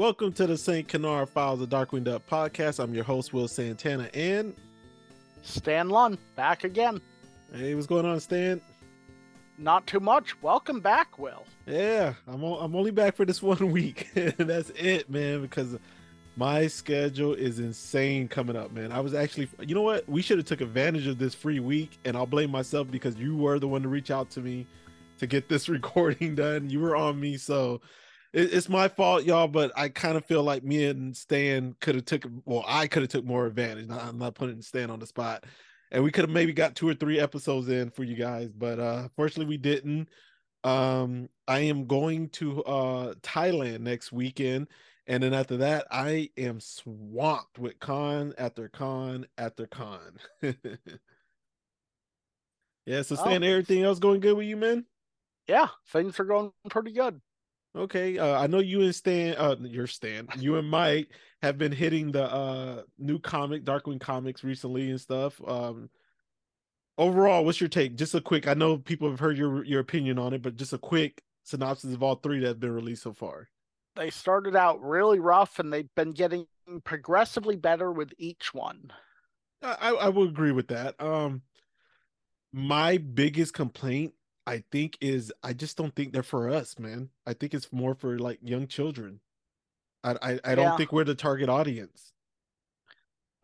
Welcome to the St. Canard Files of Darkwing Duck podcast. I'm your host, Will Santana. And Stan Lund, back again. hey, what's going on, Stan? Not too much. Welcome back, Will. Yeah, I'm o- I'm only back for this one week. That's it, man, because my schedule is insane coming up, man. I was actually, you know what? We should have took advantage of this free week, and I'll blame myself because you were the one to reach out to me to get this recording done. You were on me, so it's my fault, y'all. But I kind of feel like me and Stan could have took, well, I could have took more advantage. I'm not putting Stan on the spot, and we could have maybe got two or three episodes in for you guys, but uh fortunately we didn't. Um, I am going to uh Thailand next weekend, and then after that, I am swamped with con after con after con. yeah, so Oh. Stan, everything else going good with you, man? Yeah, things are going pretty good. Okay, uh, I know you and Stan, uh, your Stan, you and Mike have been hitting the uh new comic, Darkwing comics recently and stuff. Um, overall, what's your take? Just a quick. I know people have heard your your opinion on it, but just a quick synopsis of all three that have been released so far. They started out really rough and they've been getting progressively better with each one. I I will agree with that. Um, my biggest complaint, I think, is I just don't think they're for us, man. I think it's more for like young children. I I, I don't think we're the target audience.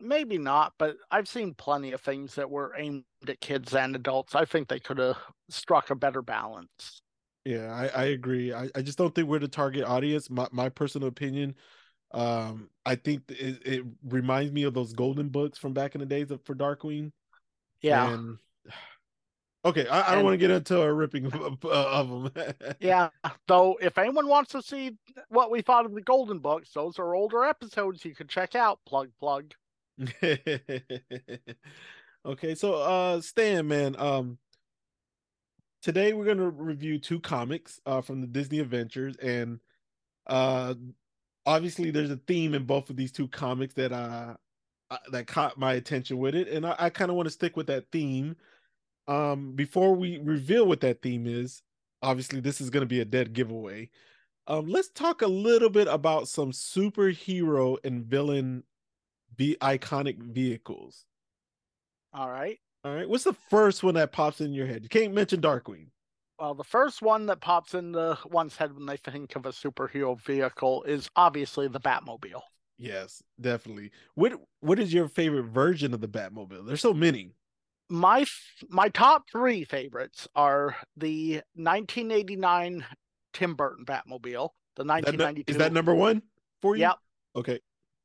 Maybe not, but I've seen plenty of things that were aimed at kids and adults. I think they could have struck a better balance. Yeah, I, I agree. I, I just don't think we're the target audience. My my personal opinion. Um, I think it, it reminds me of those golden books from back in the days of for Darkwing. Yeah. And okay, I, I don't want to get into a ripping of, of them. Yeah. Though if anyone wants to see what we thought of the Golden Books, those are older episodes you can check out. Plug plug. okay, so uh Stan, man, um today we're gonna review two comics uh from the Disney Adventures and uh obviously there's a theme in both of these two comics that uh uh, that caught my attention with it and I, I kind of want to stick with that theme. Um before we reveal what that theme is, obviously this is gonna be a dead giveaway. Um let's talk a little bit about some superhero and villain be iconic vehicles. All right. All right. What's the first one that pops in your head? You can't mention Darkwing. Well, the first one that pops in the one's head when they think of a superhero vehicle is obviously the Batmobile. Yes, definitely. What what is your favorite version of the Batmobile? There's so many. My my top three favorites are the 1989 Tim Burton Batmobile, the That 1992 is that number one for you? Yep. Okay.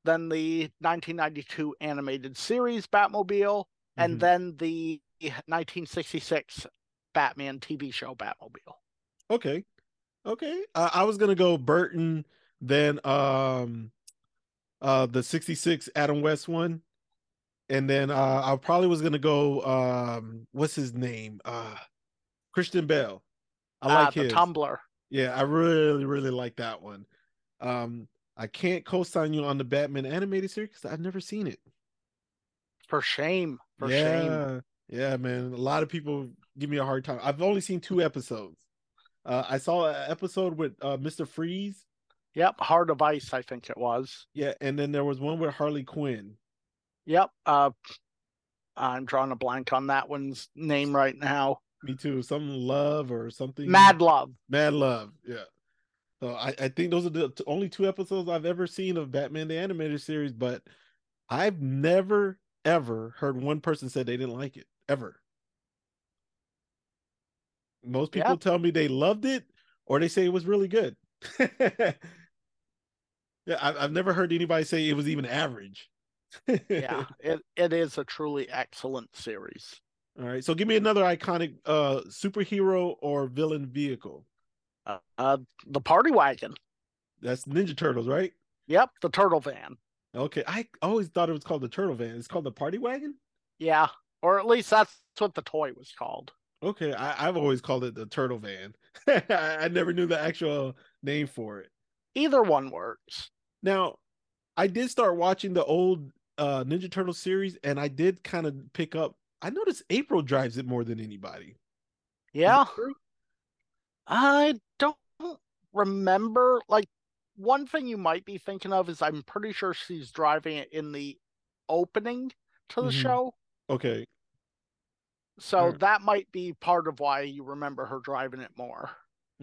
then the 1992 animated series Batmobile, and Mhm. then the 1966 Batman TV show Batmobile. Okay. Okay. Uh, I was gonna go Burton, then um, uh, the '66 Adam West one, and then uh, I probably was gonna go um, what's his name? Uh, Christian Bale. I Ah, like the his. Tumbler. Yeah, I really, really like that one. Um, I can't co-sign you on the Batman animated series because I've never seen it. For shame. For yeah, shame. yeah, man. A lot of people give me a hard time. I've only seen two episodes. Uh, I saw an episode with uh, Mr. Freeze. Yep. Heart of Ice, I think it was. Yeah, and then there was one with Harley Quinn. Yep. Uh, I'm drawing a blank on that one's name right now. Me too. Some love or something. Mad Love. Mad Love. Yeah. So I, I think those are the only two episodes I've ever seen of Batman the animated series, but I've never ever heard one person say they didn't like it ever. Most people Yeah. tell me they loved it or they say it was really good. yeah, I've, I've never heard anybody say it was even average. Yeah. it, it is a truly excellent series. All right. So give me another iconic uh superhero or villain vehicle. Uh, uh, the Party Wagon. That's Ninja Turtles, right? Yep. The Turtle Van. Okay. I always thought it was called the Turtle Van. It's called the Party Wagon? Yeah. Or at least that's what the toy was called. Okay, I, I've always called it the turtle van. I, I never knew the actual name for it. Either one works. Now, I did start watching the old uh Ninja Turtle series, and I did kind of pick up. I noticed April drives it more than anybody. Yeah. I don't remember like one thing you might be thinking of is I'm pretty sure she's driving it in the opening to the Mhm. show. Okay. So Alright. that might be part of why you remember her driving it more.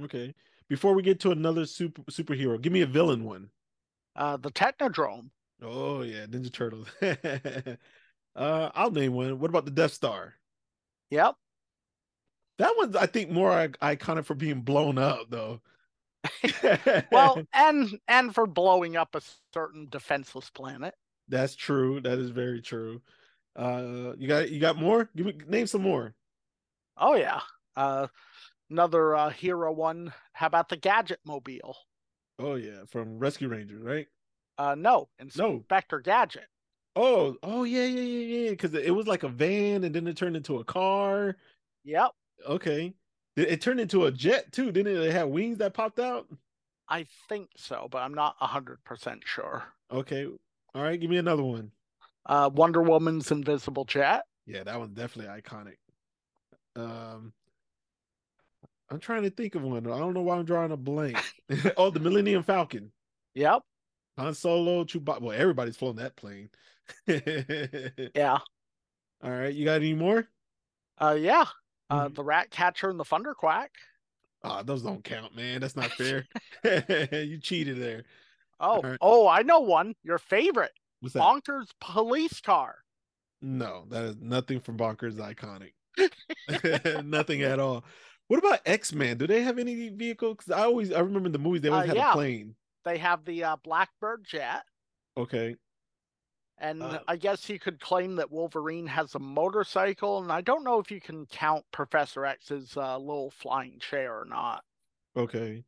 Okay. Before we get to another super superhero, give me a villain one. Uh, the Technodrome. Oh yeah, Ninja Turtles. uh, I'll name one. What about the Death Star? Yep. That one's I think more iconic for being blown up though. Well, and and for blowing up a certain defenseless planet. that's true. That is very true. Uh, you got you got more? Give me name some more. Oh yeah. Uh, another uh, hero one. How about the Gadget Mobile? Oh yeah, from Rescue Rangers, right? Uh, no, No. Inspector Gadget. Oh, oh yeah, yeah, yeah, yeah. Because it was like a van, and then it turned into a car. Yep. Okay, it, it turned into a jet too, didn't it? It had wings that popped out. I think so, but I'm not hundred percent sure. Okay, all right. Give me another one. Uh, Wonder Woman's invisible jet. Yeah, that one's definitely iconic. Um, I'm trying to think of one. I don't know why I'm drawing a blank. oh, the Millennium Falcon. Yep. Han Solo, Chewbacca. Well, everybody's flown that plane. Yeah. All right, you got any more? Uh, yeah. Uh, Mhm. the Ratcatcher and the Thunderquack. Oh, those don't count, man. That's not fair. you cheated there. Oh, Alright. oh, I know one. Your favorite, What's that? Bonkers police car. No, that is nothing from Bonkers iconic. nothing at all. What about X Men? Do they have any vehicle? Because I always I remember in the movies they always Uh, had yeah. a plane. They have the uh, Blackbird jet, Okay. and Uh, I guess you could claim that Wolverine has a motorcycle. And I don't know if you can count Professor X's uh, little flying chair or not. Okay.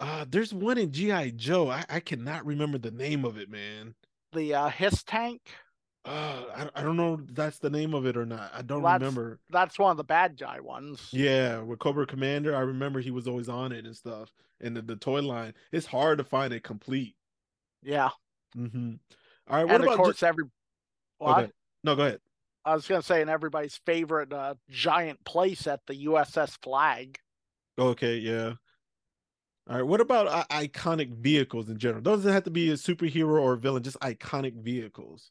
Uh there's one in G.I. Joe. I, I cannot remember the name of it, man. The uh, Hiss tank. Uh I, I don't know if that's the name of it or not. I don't Well, that's- remember. That's one of the bad guy ones. Yeah, with Cobra Commander, I remember he was always on it and stuff. And the, the toy line, it's hard to find it complete. Yeah. Mm-hmm. All right, what and about of course, ju- every. What? Okay. No, go ahead. I was gonna say, and everybody's favorite uh, giant place at the USS Flagg. Okay, yeah. All right. What about I- iconic vehicles in general? Doesn't have to be a superhero or a villain, just iconic vehicles.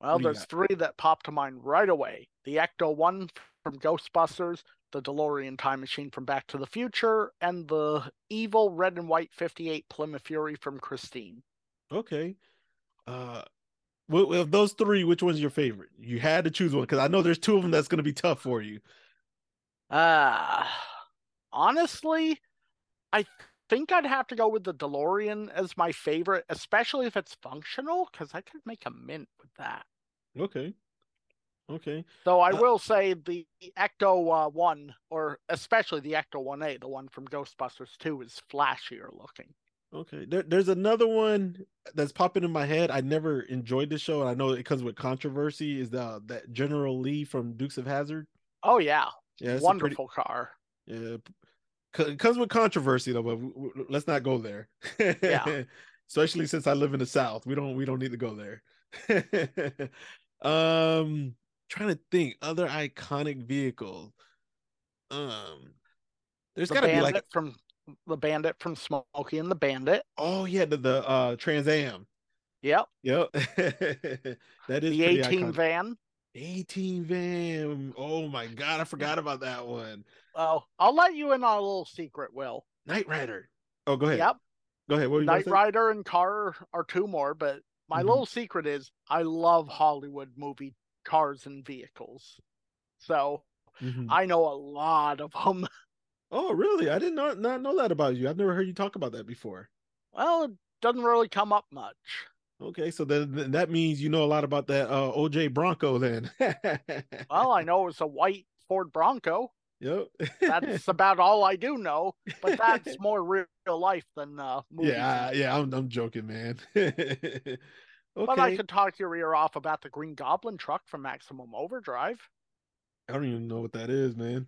Well, What do you there's three that pop to mind right away. The Ecto One from Ghostbusters, the DeLorean time machine from Back to the Future, and the evil red and white 58 Plymouth Fury from Christine. Okay. Uh, well, of those three, which one's your favorite? You had to choose one because I know there's two of them that's going to be tough for you. Uh honestly, I think I'd have to go with the DeLorean as my favorite, especially if it's functional, because I could make a mint with that. Okay. Okay. So I Uh, will say the Ecto uh, One, or especially the Ecto One A, the one from Ghostbusters Two, is flashier looking. Okay. There, there's another one that's popping in my head. I never enjoyed the show, and I know it comes with controversy. Is the that General Lee from Dukes of Hazzard? Oh yeah, Yeah, a pretty- wonderful car. Yeah, it comes with controversy though, but let's not go there. Yeah. Especially since I live in the South, we don't we don't need to go there. um, trying to think other iconic vehicles. Um, there's The got to be like from the Bandit from Smokey and the Bandit. oh yeah, the the uh Trans Am. Yep, Yep, that is the pretty A-Team iconic. van. A-Team van. Oh my god, I forgot about that one. Oh, I'll let you in on a little secret, Will. Knight Rider. Oh, go ahead. Yep, Go ahead. What were you gonna Knight? Rider and Car are two more, but my Mhm. little secret is I love Hollywood movie cars and vehicles. So Mhm. I know a lot of them. Oh, really? I did not not know that about you. I've never heard you talk about that before. Well, it doesn't really come up much. Okay, so then then that means you know a lot about that uh, OJ Bronco then. Well, I know it's a white Ford Bronco. Yep. That's about all I do know, but that's more real life than uh, movies. yeah, yeah. I'm I'm joking, man. okay. But I could talk your ear off about the Green Goblin truck from Maximum Overdrive. I don't even know what that is, man.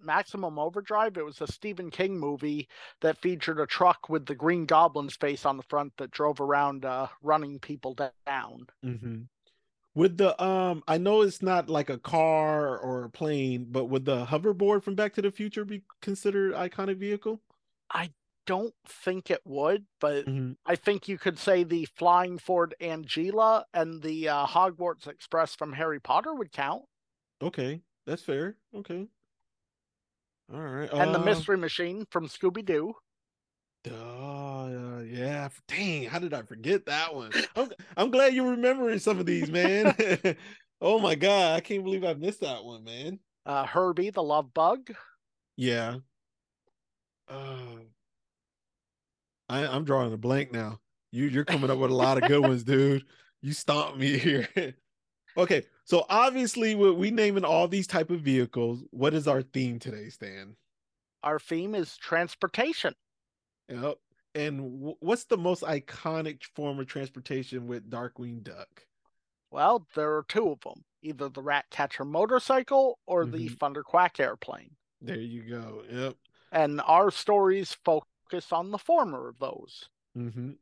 Maximum Overdrive, it was a Stephen King movie that featured a truck with the Green Goblin's face on the front that drove around uh, running people down. hmm With the um, I know it's not like a car or a plane, but would the hoverboard from Back to the Future be considered iconic vehicle? I don't think it would, but Mhm. I think you could say the Flying Ford Anglia and the uh, Hogwarts Express from Harry Potter would count, Okay, that's fair. Okay. All right. and the uh, Mystery Machine from Scooby Doo. Oh yeah, dang! How did I forget that one? I'm I'm glad you're remembering some of these, man. oh my god, I can't believe I missed that one, man. Uh, Herbie the Love Bug. Yeah. Uh, I I'm drawing a blank now. You you're coming up with a lot of good ones, dude. You stomped me here. okay, so obviously we we naming all these type of vehicles. What is our theme today, Stan? Our theme is transportation. Yep. And wh- what's the most iconic form of transportation with Darkwing Duck? Well, there are two of them either the Ratcatcher motorcycle or the Mhm. Thunderquack airplane. There you go. Yep. And our stories focus on the former of those. Mm-hmm.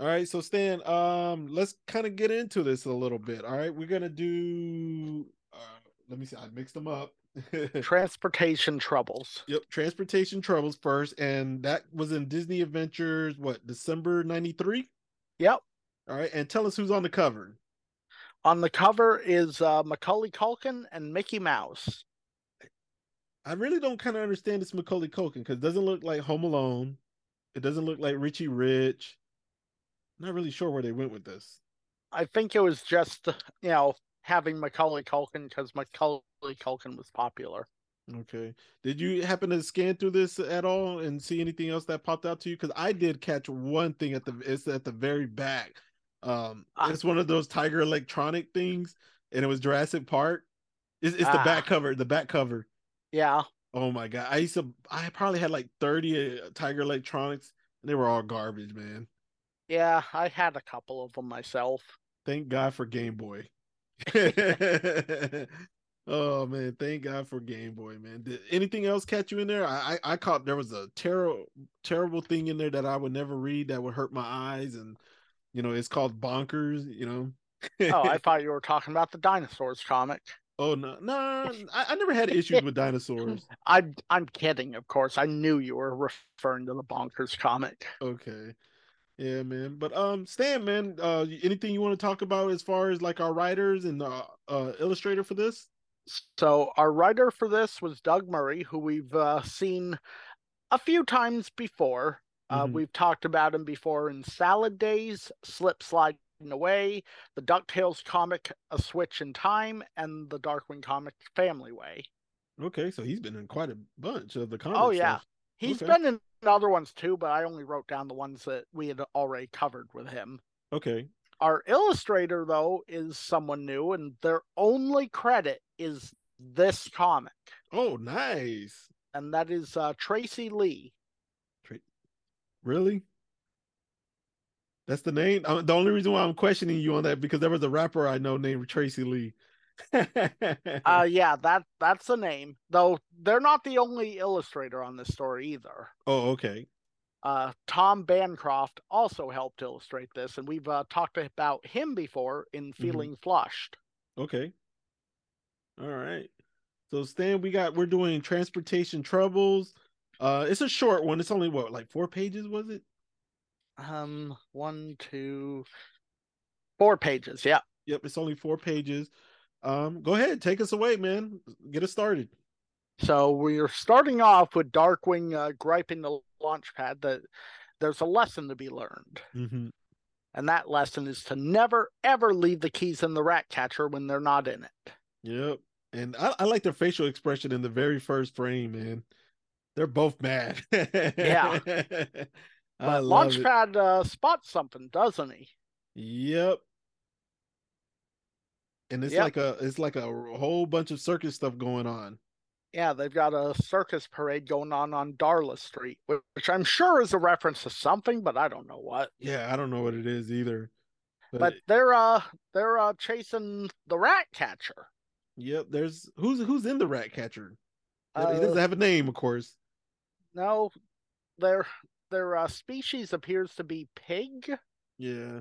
All right, so Stan, um, let's kind of get into this a little bit. All right, we're gonna do. Uh, let me see. I mixed them up. Transportation troubles. yep, transportation troubles first, and that was in Disney Adventures. What December '93? Yep. All right, and tell us who's on the cover. On the cover is uh, Macaulay Culkin and Mickey Mouse. I really don't kind of understand this Macaulay Culkin because it doesn't look like Home Alone. It doesn't look like Richie Rich. I'm Not really sure where they went with this. I think it was just, you know, having Macaulay Culkin because Macaulay Culkin was popular. Okay. Did you happen to scan through this at all and see anything else that popped out to you? Because I did catch one thing at the it's at the very back. Um, Ah. it's one of those Tiger Electronic things, and it was Jurassic Park. It's, it's the Ah. back cover. The back cover. Yeah. Oh my god! I used to. I probably had like thirty uh, Tiger Electronics, and they were all garbage, man. Yeah, I had a couple of them myself. Thank God for Game Boy. oh man, thank God for Game Boy, man. Did anything else catch you in there? I I, I caught there was a terrible terrible thing in there that I would never read that would hurt my eyes, and you know it's called Bonkers. You know. Oh, I thought you were talking about the dinosaurs comic. oh no no I, I never had issues with dinosaurs. I'm I'm kidding, of course. I knew you were referring to the Bonkers comic. Okay. Yeah, man. But um, Stan, man, uh, anything you want to talk about as far as like our writers and uh, uh illustrator for this? So our writer for this was Doug Murray, who we've uh, seen a few times before. Uh, Mhm. We've talked about him before in Salad Days, Slip Sliding Away, the DuckTales comic A Switch in Time, and the Darkwing comic Family Way. Okay, so he's been in quite a bunch of the comics. Oh, yeah. stuff. He's Okay. been in other ones too, but I only wrote down the ones that we had already covered with him. Okay. Our illustrator, though, is someone new, and their only credit is this comic, Oh, nice. and that is uh, Tracy Lee. Really? That's the name. Uh, the only reason why I'm questioning you on that because there was a rapper I know named Tracy Lee. Uh, yeah, that that's the name. Though they're not the only illustrator on this story either. oh, okay. Uh, Tom Bancroft also helped illustrate this, and we've uh, talked about him before in Feeling Flushed. Okay. All right. So Stan, we got we're doing transportation troubles. Uh it's a short one. It's only what, like four pages, was it? Um, one, two, four pages. Yeah. Yep, it's only four pages. Um, go ahead, take us away, man. Get us started. So we're starting off with Darkwing uh, griping the launch pad that there's a lesson to be learned. Mm-hmm. And that lesson is to never, ever leave the keys in the Ratcatcher when they're not in it. Yep. And I, I like their facial expression in the very first frame, man. They're both mad. Yeah. But. Launchpad uh, spots something, doesn't he? Yep. And it's Yep. like a it's like a whole bunch of circus stuff going on. Yeah, they've got a circus parade going on on Darla Street, which I'm sure is a reference to something, but I don't know what. Yeah, I don't know what it is either. But, But they're uh they're uh chasing the Ratcatcher. yep, there's who's who's in the Ratcatcher. he Uh, doesn't have a name, of course. No, their their uh, species appears to be pig. Yeah.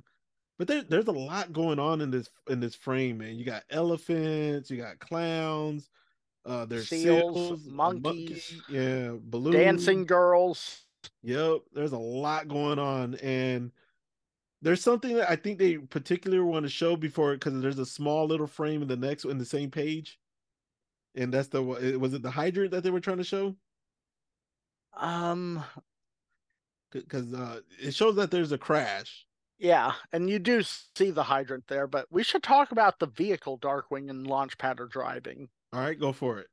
But there, there's a lot going on in this in this frame, man. You got elephants, you got clowns, uh there's Seals, seals, a monkeys, yeah, balloons, dancing girls. Yep, there's a lot going on, and there's something that I think they particularly want to show before because there's a small little frame in the next in the same page, and that's the was it the hydrant that they were trying to show? Um, because uh, it shows that there's a crash. Yeah, and you do see the hydrant there, but we should talk about the vehicle Darkwing and Launchpad are driving. All right, go for it.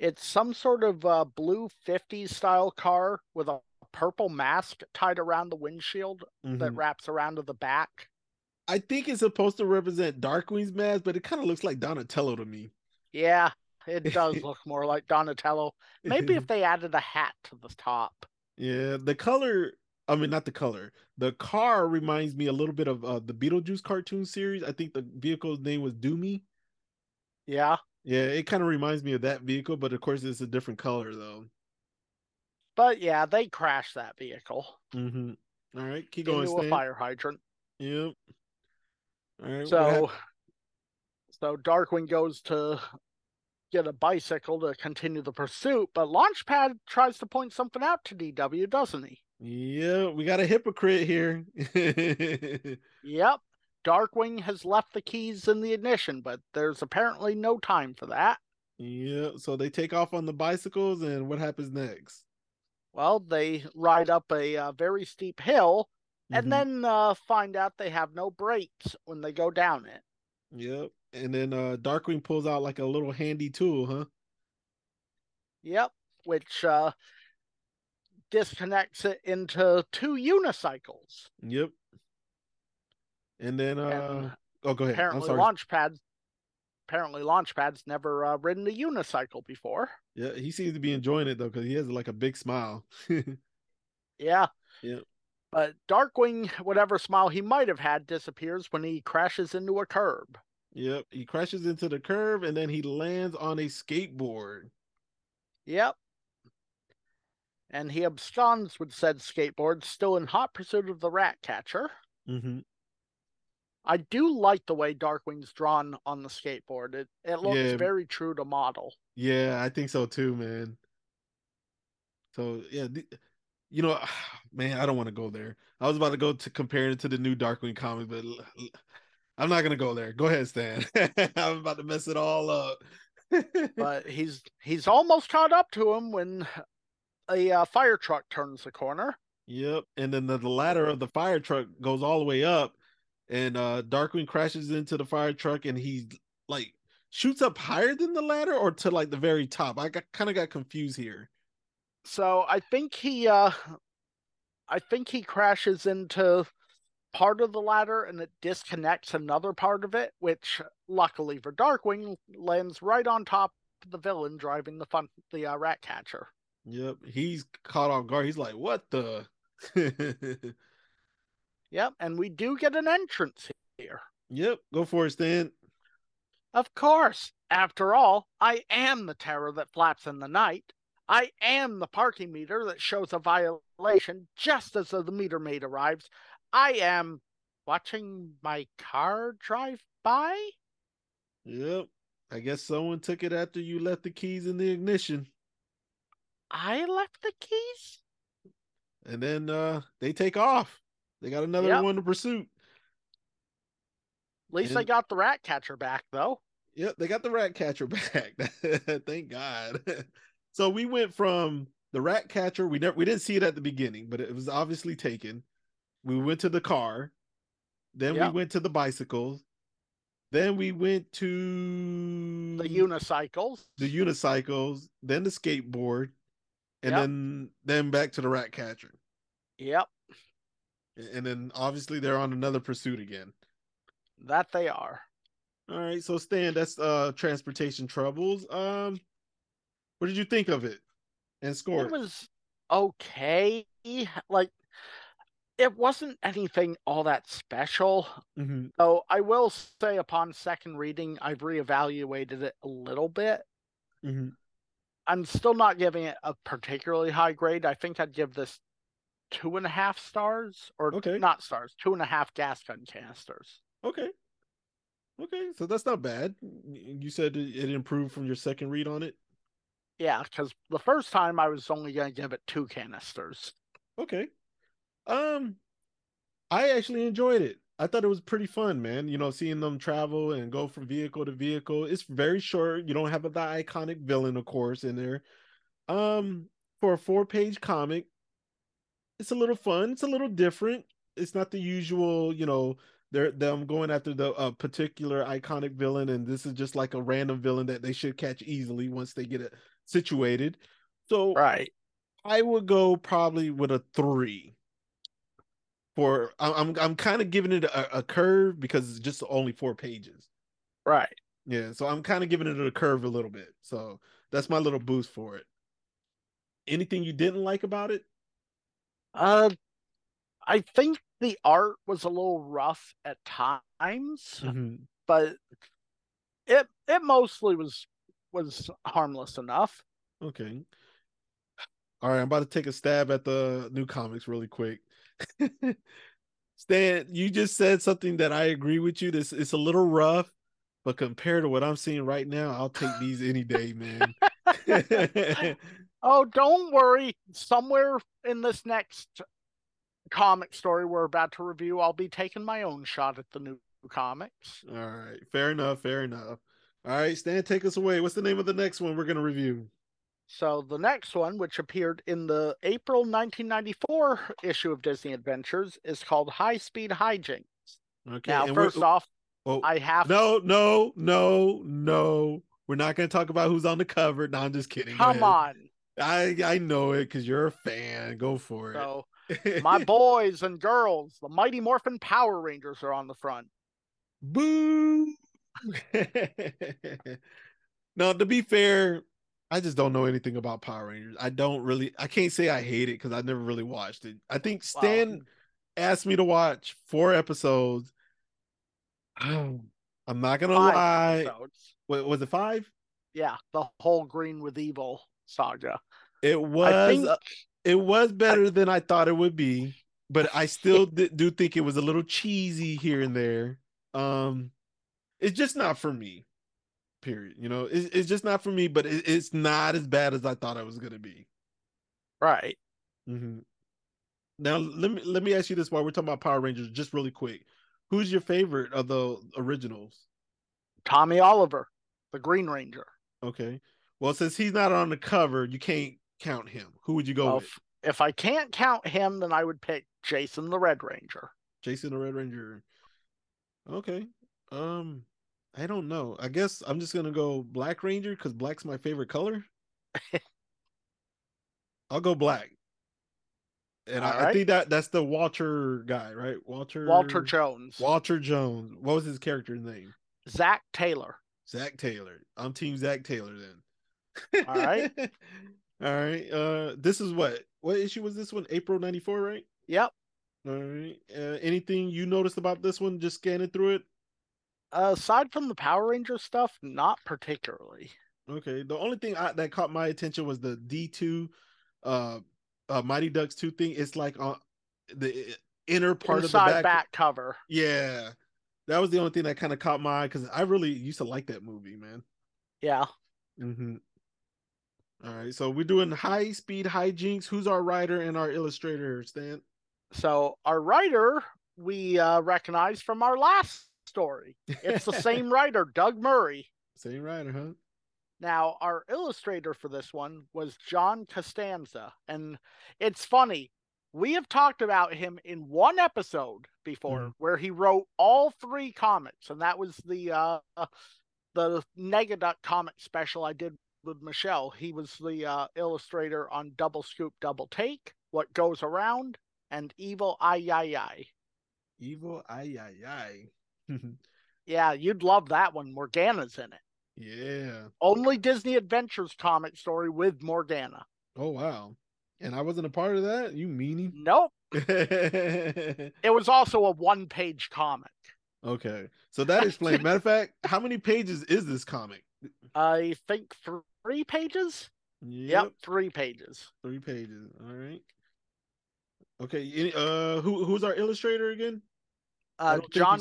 It's some sort of uh, blue 50s style car with a purple mask tied around the windshield mm-hmm. that wraps around to the back. I think it's supposed to represent Darkwing's mask, but it kind of looks like Donatello to me. Yeah, it does look more like Donatello. Maybe if they added a hat to the top. Yeah, the color. I mean, not the color. The car reminds me a little bit of uh, the Beetlejuice cartoon series. I think the vehicle's name was Doomie. Yeah. Yeah, it kind of reminds me of that vehicle, but of course it's a different color though. But yeah, they crashed that vehicle. Mm-hmm. All right, keep going. Into a fire hydrant. Yep. All right. So, so Darkwing goes to get a bicycle to continue the pursuit, but Launchpad tries to point something out to DW, doesn't he? Yeah, we got a hypocrite here. yep. Darkwing has left the keys in the ignition, but there's apparently no time for that. Yeah, so they take off on the bicycles, and what happens next? Well, they ride up a uh, very steep hill and mm-hmm. then uh, find out they have no brakes when they go down it. Yep. And then uh, Darkwing pulls out like a little handy tool, huh? Yep. Which uh, disconnects it into two unicycles. Yep. And then, uh, and oh, go ahead. Apparently, Launchpad's apparently Launchpad's never uh, ridden a unicycle before. Yeah, he seems to be enjoying it though because he has like a big smile. yeah. Yeah. But Darkwing, whatever smile he might have had, disappears when he crashes into a curb. Yep, he crashes into the curb and then he lands on a skateboard. Yep. And he absconds with said skateboard, still in hot pursuit of the Ratcatcher. Mm-hmm. I do like the way Darkwing's drawn on the skateboard. It it looks yeah. very true to model. Yeah, I think so too, man. So yeah, you know, man, I don't want to go there. I was about to go to compare it to the new Darkwing comic, but I'm not gonna go there. Go ahead, Stan. I'm about to mess it all up. but he's he's almost caught up to him when a uh, fire truck turns the corner. Yep, and then the, the ladder of the fire truck goes all the way up, and uh Darkwing crashes into the fire truck and he like shoots up higher than the ladder or to like the very top. I got kind of got confused here. So I think he uh I think he crashes into part of the ladder and it disconnects another part of it, which luckily for Darkwing lands right on top of the villain driving the fun the uh, Ratcatcher. Yep, he's caught off guard. He's like, "What the?" Yep, and we do get an entrance here. Yep, go for it, Stan. Of course. After all, I am the terror that flaps in the night. I am the parking meter that shows a violation just as the meter maid arrives. I am watching my car drive by. Yep. I guess someone took it after you left the keys in the ignition. I left the keys? And then uh they take off. They got another yep. one to pursuit. At least and, they got the Ratcatcher back, though. Yep, they got the Ratcatcher back. Thank God. so we went from the Ratcatcher. We never we didn't see it at the beginning, but it was obviously taken. We went to the car. Then yep. we went to the bicycles. Then we went to the unicycles. The unicycles, then the skateboard, and yep. then then back to the Ratcatcher. Yep and then obviously they're on another pursuit again. That they are. All right, so Stan, that's uh transportation troubles. Um, what did you think of it and score? It was okay. Like it wasn't anything all that special. Mm-hmm. So I will say, upon second reading, I've reevaluated it a little bit. Mm-hmm. I'm still not giving it a particularly high grade. I think I'd give this two and a half stars, or okay. not stars, two and a half gas gun canisters. Okay. Okay, so that's not bad. You said it improved from your second read on it. Yeah, because the first time I was only going to give it two canisters. Okay. Um, I actually enjoyed it. I thought it was pretty fun, man. You know, seeing them travel and go from vehicle to vehicle. It's very short. You don't have the iconic villain, of course, in there. Um, for a four-page comic, it's a little fun. It's a little different. It's not the usual, you know, they're them going after the uh, particular iconic villain, and this is just like a random villain that they should catch easily once they get it situated. So Right. I would go probably with a three. For I'm I'm kind of giving it a, a curve because it's just only four pages. Right. Yeah, so I'm kind of giving it a curve a little bit. So that's my little boost for it. Anything you didn't like about it? Uh, I think the art was a little rough at times, Mhm. but it it mostly was was harmless enough. Okay. All right, I'm about to take a stab at the new comics really quick. Stan, you just said something that I agree with you. This it's a little rough, but compared to what I'm seeing right now, I'll take these any day, man. Oh, don't worry. Somewhere in this next comic story we're about to review, I'll be taking my own shot at the new comics. All right, fair enough, fair enough. All right, Stan, take us away. What's the name of the next one we're gonna review? So the next one, which appeared in the April 1994 issue of Disney Adventures, is called High Speed Hijinks. Okay. Now, first off, oh, I have no, no, no, no. We're not gonna talk about who's on the cover. No, I'm just kidding. Come on. I I know it because you're a fan. Go for it. So my boys and girls, the Mighty Morphin Power Rangers are on the front. Boo. now, to be fair, I just don't know anything about Power Rangers. I don't really. I can't say I hate it because I never really watched it. I think Wow. Stan asked me to watch four episodes. I'm not gonna Five lie. episodes. Wa- was it five? Yeah, the whole Green with Evil saga. It was. I think uh, it was better than I thought it would be, but I still do think it was a little cheesy here and there. Um, it's just not for me. Period. You know, it's, it's just not for me. But it, it's not as bad as I thought it was gonna be. right. Mm-hmm. Now let me let me ask you this: while we're talking about Power Rangers, just really quick, who's your favorite of the originals? Tommy Oliver, the Green Ranger. Okay. Well, since he's not on the cover, you can't count him. Who would you go Well, with? if, if I can't count him, then I would pick Jason the Red Ranger. Jason the Red Ranger. Okay. Um, I don't know. I guess I'm just gonna go Black Ranger because black's my favorite color. I'll go black. And I, I think that that's the Walter guy, right? Walter Walter Jones. Walter Jones. What was his character's name? Zach Taylor. Zach Taylor. I'm team Zach Taylor then. All right. All right. Uh this is what what issue was this one? April 94, right? Yep. All right. Uh, anything you noticed about this one just scanning through it? Aside from the Power Ranger stuff, not particularly. Okay. The only thing I, that caught my attention was the D2 uh, uh Mighty Ducks 2 thing. It's like on the inner part Inside of the back. back cover. Yeah. That was the only thing that kind of caught my eye because I really used to like that movie, man. Yeah. Mm-hmm. All right. So we're doing high speed hijinks. Who's our writer and our illustrator, Stan? So our writer we uh, recognize from our last story. It's the same writer, Doug Murray. Same writer, huh? Now, our illustrator for this one was John Costanza. And it's funny, we have talked about him in one episode before Mhm. where he wrote all three comics, and that was the uh the Negaduck comic special I did with Michelle. He was the uh, illustrator on Double Scoop Double Take, What Goes Around, and Evil Ay Ay Ay. Evil ay ay ay. Yeah, you'd love that one. Morgana's in it. yeah. Only Disney Adventures comic story with Morgana. Oh wow. And I wasn't a part of that. You meanie. Nope. It was also a one page comic. Okay. So that explains. Matter of fact, how many pages is this comic? I think three pages? Yep, three pages. Three pages. All right. Okay. Uh, who who's our illustrator again? Uh, don't think you John.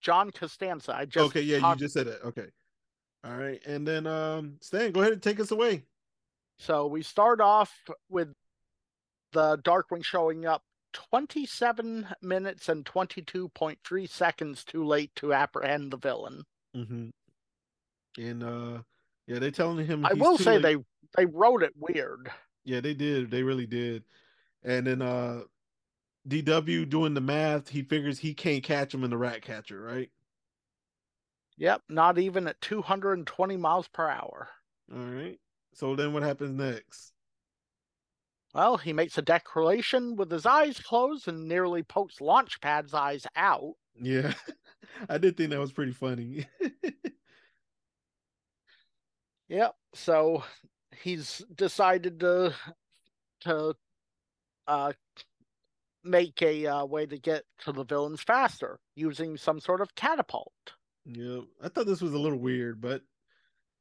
John Costanza. I just okay. Yeah, you just said it. Okay. All right. And then um, Stan, go ahead and take us away. So we start off with the Darkwing showing up 27 minutes and 22.3 seconds too late to apprehend the villain. Mm-hmm. And uh, yeah, they telling him. I will say late. they they wrote it weird. Yeah, they did. They really did. And then uh DW doing the math, he figures he can't catch him in the Ratcatcher, right? Yep, not even at 220 miles per hour. All right. So then what happens next? Well, he makes a declaration with his eyes closed and nearly pokes Launchpad's eyes out. Yeah. I did think that was pretty funny. Yep. So he's decided to to uh make a uh, way to get to the villains faster using some sort of catapult. yeah. I thought this was a little weird, but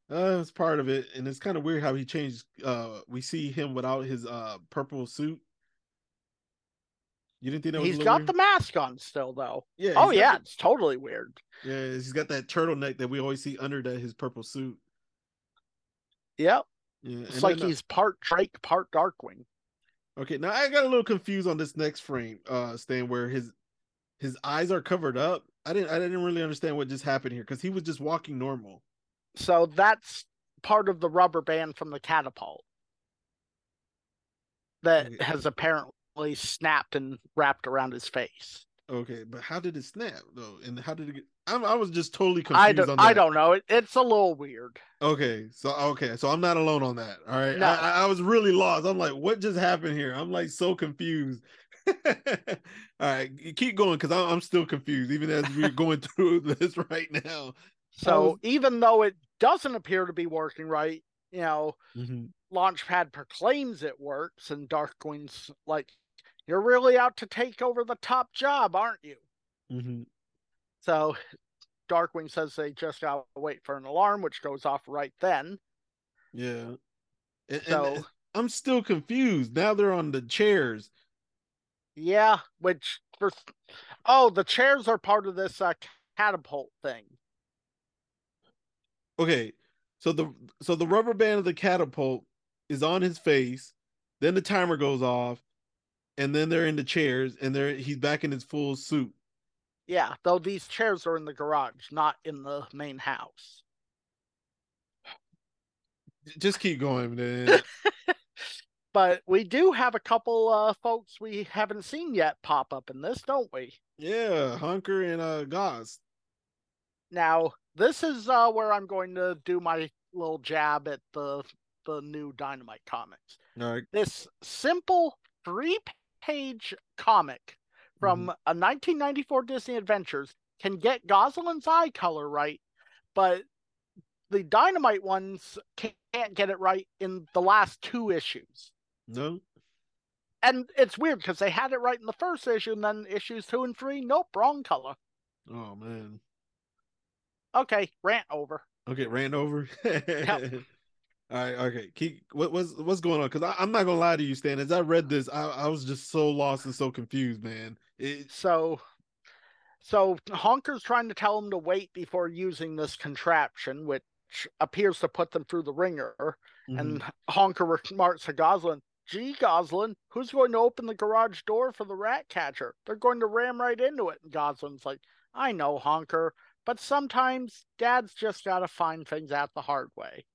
uh it's part of it. And it's kind of weird how he changed uh we see him without his uh purple suit. You didn't think that was He's a got weird? the mask on still though. Yeah. Oh yeah, the- it's totally weird. yeah, he's got that turtleneck that we always see under that his purple suit. Yep. Yeah. It's like uh, he's part Drake, part Darkwing. Okay, now I got a little confused on this next frame, uh, Stan, where his his eyes are covered up. I didn't I didn't really understand what just happened here because he was just walking normal. So that's part of the rubber band from the catapult that Okay. has apparently snapped and wrapped around his face. Okay, but how did it snap though? And how did it get I'm, I was just totally confused I don't. I don't know. It, it's a little weird. Okay, so okay, so I'm not alone on that. All right. No. I, I- was really lost. I'm like, what just happened here? I'm like so confused. all right, keep going because I'm, I'm still confused, even as we're going through this right now. So was- even though it doesn't appear to be working right, you know, Mhm. Launchpad proclaims it works, and Dark Darkwing's like, "You're really out to take over the top job, aren't you?" Mhm. So Darkwing says they just gotta wait for an alarm, which goes off right then. Yeah. And, and So I'm still confused. Now they're on the chairs. yeah, which for oh, the chairs are part of this uh, catapult thing. Okay. So the so the rubber band of the catapult is on his face. Then the timer goes off, and then they're in the chairs, and they're he's back in his full suit. Yeah, though these chairs are in the garage, not in the main house. Just keep going, man. But we do have a couple uh folks we haven't seen yet pop up in this, don't we? yeah, Honker and uh Goss. Now, this is uh where I'm going to do my little jab at the the new Dynamite comics. All right. This simple three-page comic from mm-hmm. a 1994 Disney Adventures can get Gosalyn's eye color right, but the Dynamite ones can't get it right in the last two issues. No. And it's weird because they had it right in the first issue, and then issues two and three, nope, wrong color. Oh man. Okay, rant over. Okay, ran over. All right, okay. Keep what, what's what's going on? Because I'm not gonna lie to you, Stan. As I read this, I, I was just so lost and so confused, man. It, So, so Honker's trying to tell him to wait before using this contraption, which appears to put them through the ringer. mhm. And Honker remarks to Gosalyn, "Gee, Gosalyn, who's going to open the garage door for the Ratcatcher? They're going to ram right into it." And Gosalyn's like, "I know, Honker, but sometimes Dad's just got to find things out the hard way."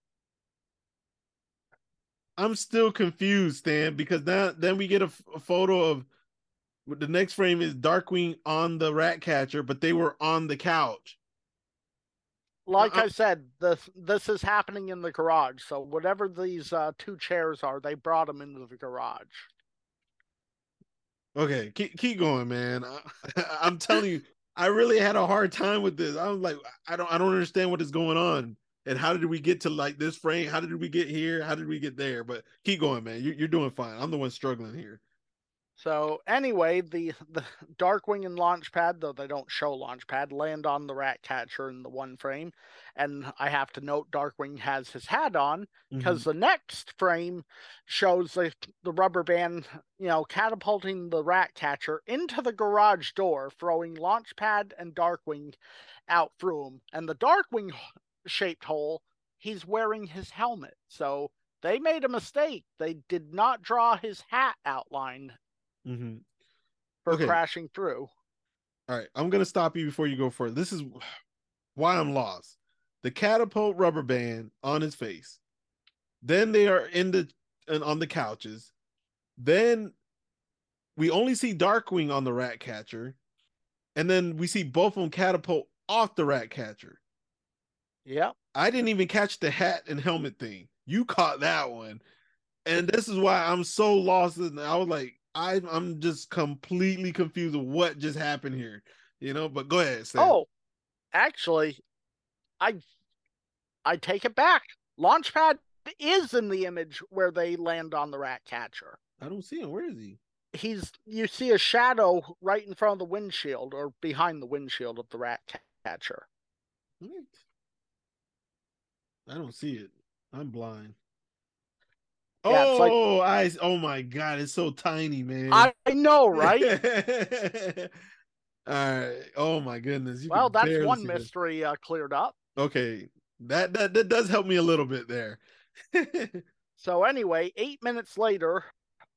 I'm still confused, Stan, because now then we get a, f- a photo of the next frame is Darkwing on the Ratcatcher, but they were on the couch. Like Uh-uh. I said, this this is happening in the garage. So whatever these uh, two chairs are, they brought them into the garage. Okay, keep keep going, man. I, I'm telling you, I really had a hard time with this. I was like, I don't I don't understand what is going on. And how did we get to like this frame? How did we get here? How did we get there? But keep going, man. You, you're doing fine. I'm the one struggling here. So anyway, the the Darkwing and Launchpad, though they don't show Launchpad, land on the Ratcatcher in the one frame. And I have to note Darkwing has his hat on mm-hmm. because the next frame shows the the rubber band, you know, catapulting the Ratcatcher into the garage door, throwing Launchpad and Darkwing out through him. And the Darkwing shaped hole, he's wearing his helmet. So they made a mistake. They did not draw his hat outline Mm-hmm. for Okay. crashing through. All right, I'm gonna stop you before you go further. This is why I'm lost. The catapult rubber band on his face. Then they are in the and on the couches. Then we only see Darkwing on the Ratcatcher, and then we see both of them catapult off the Ratcatcher. Yep. I didn't even catch the hat and helmet thing. You caught that one. And this is why I'm so lost. And I was like, I, I'm just completely confused of what just happened here. You know, but go ahead. Sam. Oh, actually, I I take it back. Launchpad is in the image where they land on the Ratcatcher. I don't see him. Where is he? He's you see a shadow right in front of the windshield or behind the windshield of the rat catcher. What? I don't see it. I'm blind. Yeah, it's like- oh, I. Oh my god, it's so tiny, man. I know, right? All right. Oh my goodness. You well, that's one mystery uh, cleared up. Okay, that that that does help me a little bit there. So anyway, eight minutes later,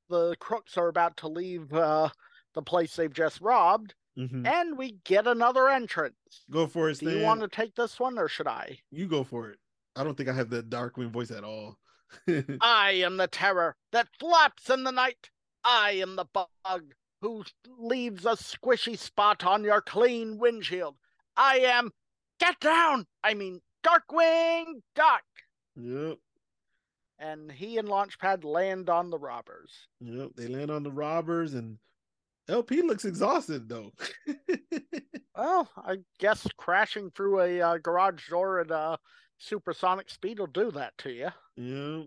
the crooks are about to leave uh, the place they've just robbed, Mhm. and we get another entrance. Go for it, Do Stan. you want to take this one, or should I? You go for it. I don't think I have that Darkwing voice at all. I am the terror that flaps in the night. I am the bug who leaves a squishy spot on your clean windshield. I am. Get down! I mean, Darkwing Duck! yep. And he and Launchpad land on the robbers. Yep. They land on the robbers, and LP looks exhausted though. Well, I guess crashing through a uh, garage door at uh, supersonic speed will do that to you. Yeah.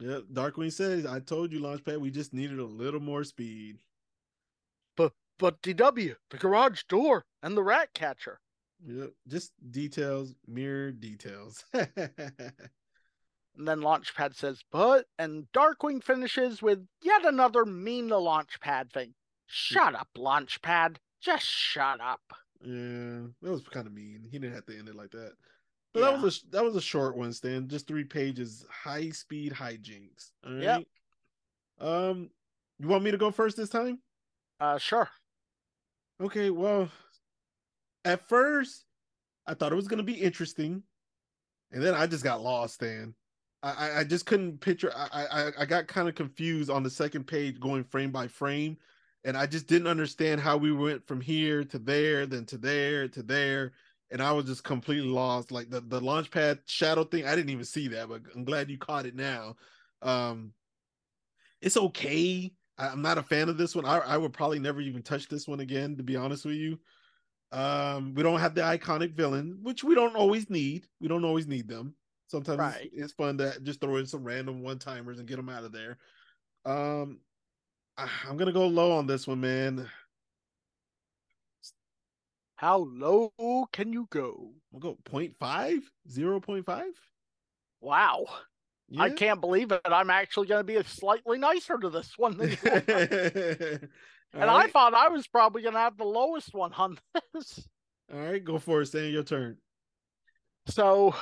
Yeah. Darkwing says, I told you, Launchpad, we just needed a little more speed. But but DW, the garage door, and the Ratcatcher. Yep. Just details, mere details. And then Launchpad says, but, and Darkwing finishes with yet another mean the Launchpad thing. Shut up, Launchpad. Just shut up. yeah, that was kind of mean. He didn't have to end it like that. But that was a that was a short one, Stan. Just three pages, high speed hijinks. All right. Yep. Um, you want me to go first this time? Uh, sure. Okay, well, at first I thought it was gonna be interesting, and then I just got lost. Stan, I I, I just couldn't picture. I I I got kind of confused on the second page, going frame by frame, and I just didn't understand how we went from here to there, then to there to there, and I was just completely lost. Like the the launchpad shadow thing, I didn't even see that, but I'm glad you caught it now. Um, it's okay. I, I'm not a fan of this one. I, I would probably never even touch this one again, to be honest with you. Um, we don't have the iconic villain, which we don't always need. We don't always need them. Sometimes Right. it's, it's fun to just throw in some random one timers and get them out of there. Um, I- I'm gonna go low on this one, man. How low can you go? We'll go 0.5, 0.5. Wow. I can't believe it. I'm actually going to be slightly nicer to this one than you are. All And I thought I was probably going to have the lowest one on this. All right, go for it, Stan. Your turn. So,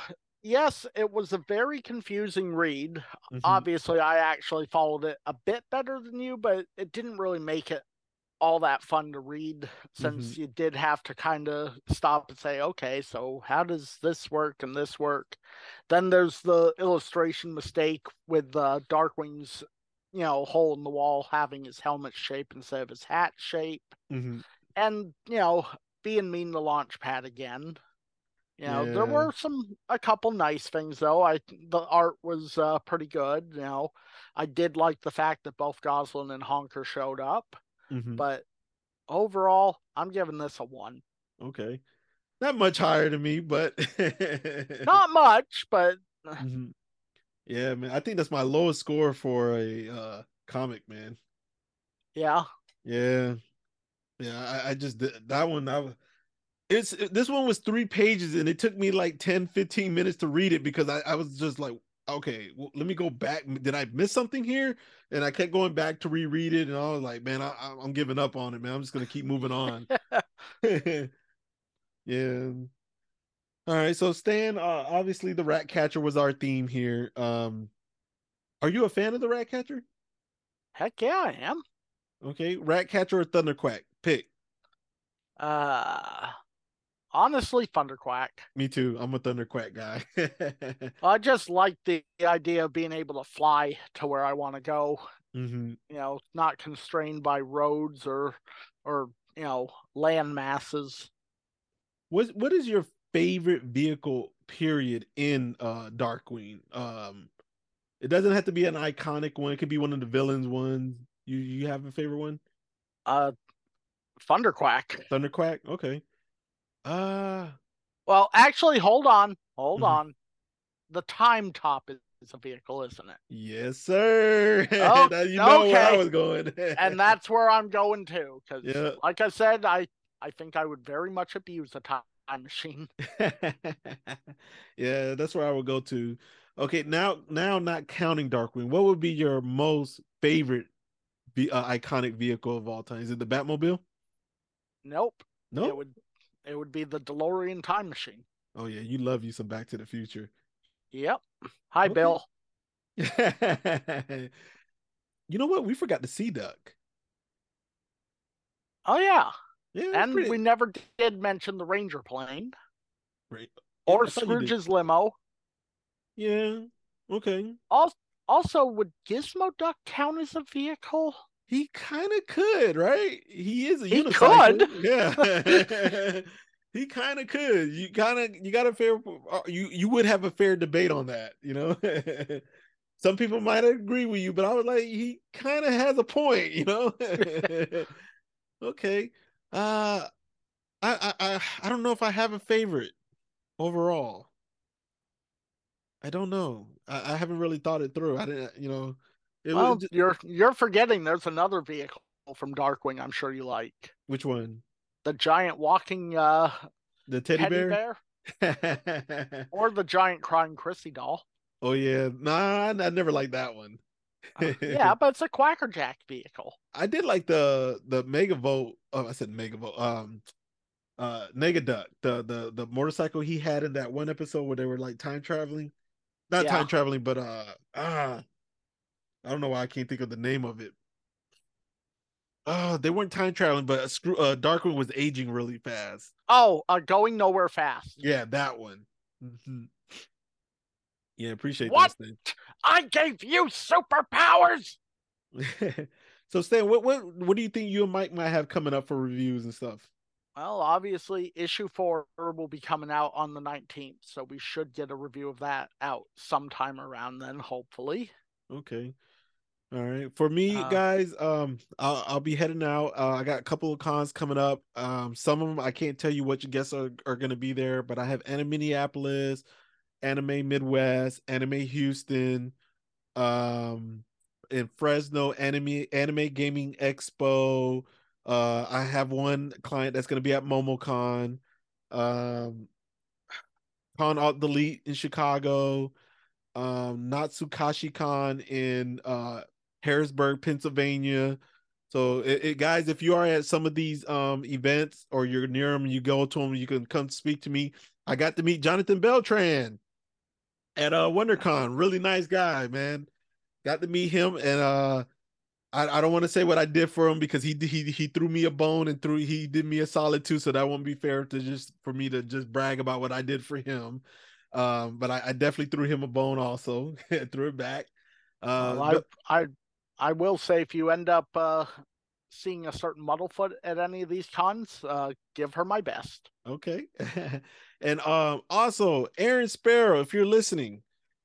yes, it was a very confusing read. Mhm. Obviously, I actually followed it a bit better than you, but it didn't really make it all that fun to read since you did have to kind of stop and say, okay, so how does this work and this work? Then there's the illustration mistake with uh, Darkwing's, you know, hole in the wall having his helmet shape instead of his hat shape Mhm. and you know being mean to launchpad again. You know there were some a couple nice things though. I the art was uh pretty good you know. I did like the fact that both Gosalyn and honker showed up Mhm. but overall i'm giving this a one Okay. Not much higher than me, but not much but Mhm. Yeah, man. I think that's my lowest score for a uh comic, man. yeah Yeah. Yeah, I, I just that one. I was it's this one was three pages and it took me like 10 15 minutes to read it because I, I was just like okay well, let me go back did i miss something here and i kept going back to reread it and i was like man I, i'm giving up on it man i'm just gonna keep moving on yeah all right so stan uh, obviously the Ratcatcher was our theme here um Are you a fan of the Ratcatcher? Heck yeah, I am. Okay, Ratcatcher or Thunderquack? Pick. Uh, honestly, Thunderquack. Me too. I'm a Thunderquack guy. I just like the idea of being able to fly to where I want to go. hmm You know, not constrained by roads or, or you know, land masses. What What is your favorite vehicle? Period in uh Darkwing. Um, it doesn't have to be an iconic one. It could be one of the villains ones. You You have a favorite one? Uh, Thunderquack. Thunderquack. Okay. Uh Well, actually, hold on, hold Mhm. on. The Time Top is, is a vehicle, isn't it? yes, sir. Oh, you know where I okay. was going. And that's where I'm going to, because, Yeah. like I said, I I think I would very much abuse the time machine. yeah, that's where I would go to. Okay, now now not counting Darkwing, what would be your most favorite ve- uh, iconic vehicle of all time? Is it the Batmobile? Nope. Nope. It would it would be the DeLorean time machine. Oh yeah, you love you some Back to the Future. Yep. Hi, Okay. Bill. you know what? We forgot the Sea Duck. Oh yeah, Yeah, and pretty- we never did mention the Ranger plane Right. or I thought you did. Scrooge's limo. Yeah. Okay. Also, also, would Gizmoduck count as a vehicle? He kind of could, right? He is a He unicycle. could. Yeah. he kind of could. You kind of you got a fair uh, you you would have a fair debate on that, you know. Some people might agree with you, but I was like he kind of has a point, you know. okay. Uh I, I I I don't know if I have a favorite overall. I don't know. I, I haven't really thought it through. I didn't, you know. Well, was you're you're forgetting there's another vehicle from Darkwing. I'm sure you like which one? the giant walking uh The teddy, teddy bear? bear or the giant crying Chrissy doll. oh yeah, nah, I, never liked that one. Uh, yeah, but it's a Quackerjack vehicle. I did like the the Megavolt. Oh, I said Megavolt. Um, uh, Negaduck, the the the motorcycle he had in that one episode where they were like time traveling, not Yeah. time traveling, but uh, ah, I don't know why I can't think of the name of it. Oh, they weren't time traveling, but screw uh, Darkwing was aging really fast. Oh, uh, going nowhere fast. Yeah, that one. Mhm. Yeah, appreciate What? I gave you superpowers. so Stan, what what what do you think you and Mike might have coming up for reviews and stuff? Well, obviously, issue four will be coming out on the 19th, so we should get a review of that out sometime around then, hopefully. Okay. All right. For me, Uh, guys, um, I'll I'll be heading out. Uh, I got a couple of cons coming up. Um, some of them I can't tell you what your guests are, are gonna be there, but I have Anime Minneapolis, Anime Midwest, Anime Houston, um, in Fresno, Anime Anime Gaming Expo. Uh, I have one client that's gonna be at MomoCon, um, Con Alt Delete in Chicago, um, Natsukashi Con in uh Harrisburg, Pennsylvania. So, it, it- guys, if you are at some of these um events or you're near them, you go to them, you can come speak to me. I got to meet Jonathan Beltran at uh WonderCon. Really nice guy, man. Got to meet him, and uh, I, I don't want to say what I did for him because he he he threw me a bone and threw he did me a solid too. So that won't be fair to just for me to just brag about what I did for him. Um, but I, I definitely threw him a bone also, threw it back. Uh, Well, I, I, I will say if you end up uh, seeing a certain Muddlefoot at any of these cons, uh, give her my best. Okay. and um also Aaron Sparrow, if you're listening,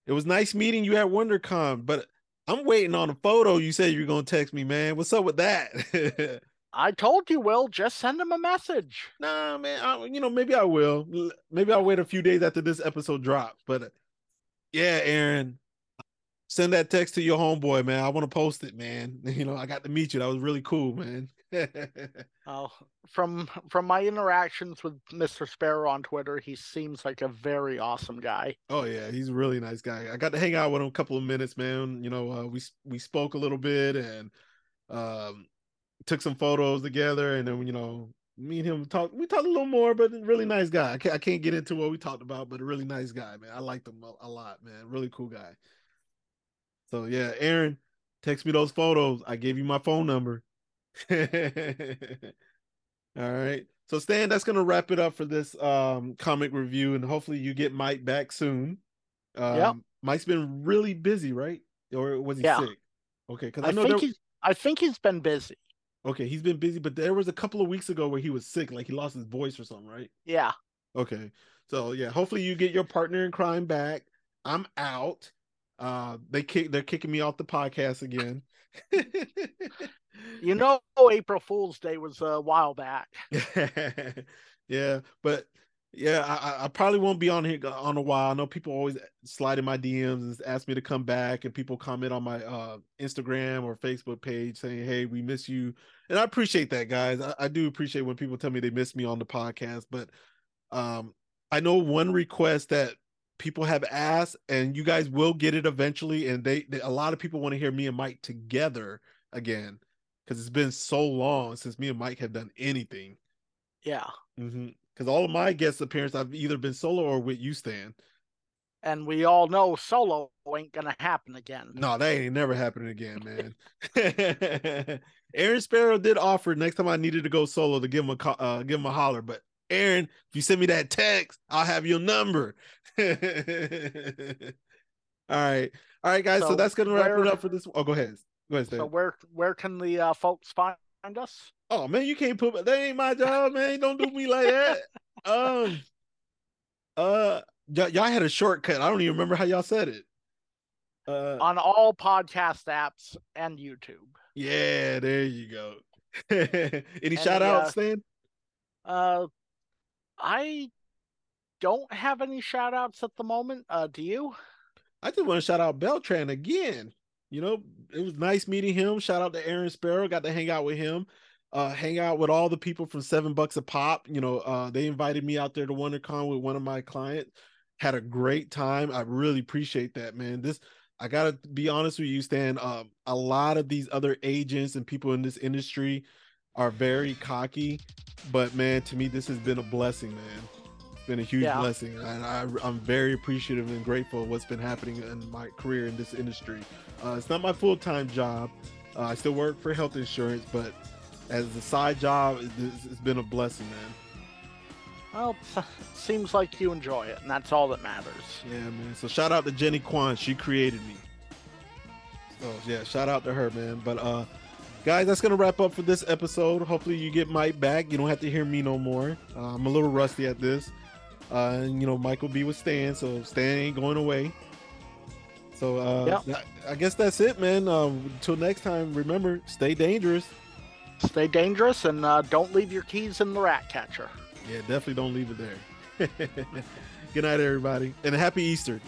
it was nice meeting you at WonderCon, but I'm waiting on a photo you said you're gonna text me, man. What's up with that? I told you, Will, just send him a message. nah, man. I, you know, maybe I will. Maybe I'll wait a few days after this episode drops. But yeah, Aaron, send that text to your homeboy, man. I want to post it, man. You know, I got to meet you. That was really cool, man. Uh, from from my interactions with Mr. Sparrow on Twitter, he seems like a very awesome guy. Oh yeah, he's a really nice guy. I got to hang out with him a couple of minutes, man. You know, uh, we we spoke a little bit and um took some photos together, and then you know, me and him talked. We talked a little more, but really nice guy. I can't I can't get into what we talked about, but a really nice guy, man. I liked him a, a lot, man. Really cool guy. So yeah, Aaron, text me those photos. I gave you my phone number. All right. So Stan, that's gonna wrap it up for this um comic review, and hopefully you get Mike back soon. Um, Yep. Mike's been really busy, right? Or was he Yeah. sick? Okay, because I, I, know think there, he's I think he's been busy. okay, he's been busy, but there was a couple of weeks ago where he was sick, like he lost his voice or something, right? Yeah. Okay. So yeah, hopefully you get your partner in crime back. I'm out. Uh they kick they're kicking me off the podcast again. You know April Fool's Day was a while back. yeah, but yeah, I, I- probably won't be on here on a while. I know people always slide in my DMs and ask me to come back, and people comment on my uh, Instagram or Facebook page saying, "Hey, we miss you," and I appreciate that, guys. I, I do appreciate when people tell me they miss me on the podcast. But um, I know one request that people have asked, and you guys will get it eventually. And they, they a lot of people want to hear me and Mike together again because it's been so long since me and Mike have done anything. Yeah. Because all of my guest appearances, I've either been solo or with you, Stan. And we all know solo ain't gonna happen again. No, that ain't never happening again, man. Aaron Sparrow did offer next time I needed to go solo to give him a uh, give him a holler, but Aaron, if you send me that text, I'll have your number. all right, all right, guys. So, So that's gonna wrap it up for this. Oh, go ahead, go ahead, Stan. So where where can the uh, folks find us? Oh man, you can't put that ain't my job, man. Don't do me like that. Um, uh, y- y'all had a shortcut. I don't even remember how y'all said it. Uh, On all podcast apps and YouTube. yeah, there you go. Any And shout the, outs, uh, Stan? Uh I don't have any shout outs at the moment. Uh do you? I just want to shout out Beltran again. You know, it was nice meeting him. Shout out to Aaron Sparrow. Got to hang out with him. Uh, hang out with all the people from Seven Bucks a Pop. You know, uh, they invited me out there to WonderCon with one of my clients. Had a great time. I really appreciate that, man. This I gotta be honest with you, Stan. Um, a lot of these other agents and people in this industry are very cocky, but man, to me, this has been a blessing, man. It's been a huge Yeah. blessing, and I, I'm very appreciative and grateful of what's been happening in my career in this industry. Uh, it's not my full time job. Uh, I still work for health insurance, but as a side job, it's, it's been a blessing, man. Well, seems like you enjoy it, and that's all that matters. Yeah, man. So shout out to Jenny Kwan. She created me. So yeah, shout out to her, man. But uh guys, that's gonna wrap up for this episode. Hopefully you get Mike back. You don't have to hear me no more. Uh, I'm a little rusty at this. Uh and you know, Mike will be with Stan, so Stan ain't going away. So uh I, I guess that's it, man. Um until next time, remember, stay dangerous. Stay dangerous and uh, don't leave your keys in the Ratcatcher. Yeah, definitely don't leave it there. Good night, everybody. And happy Easter.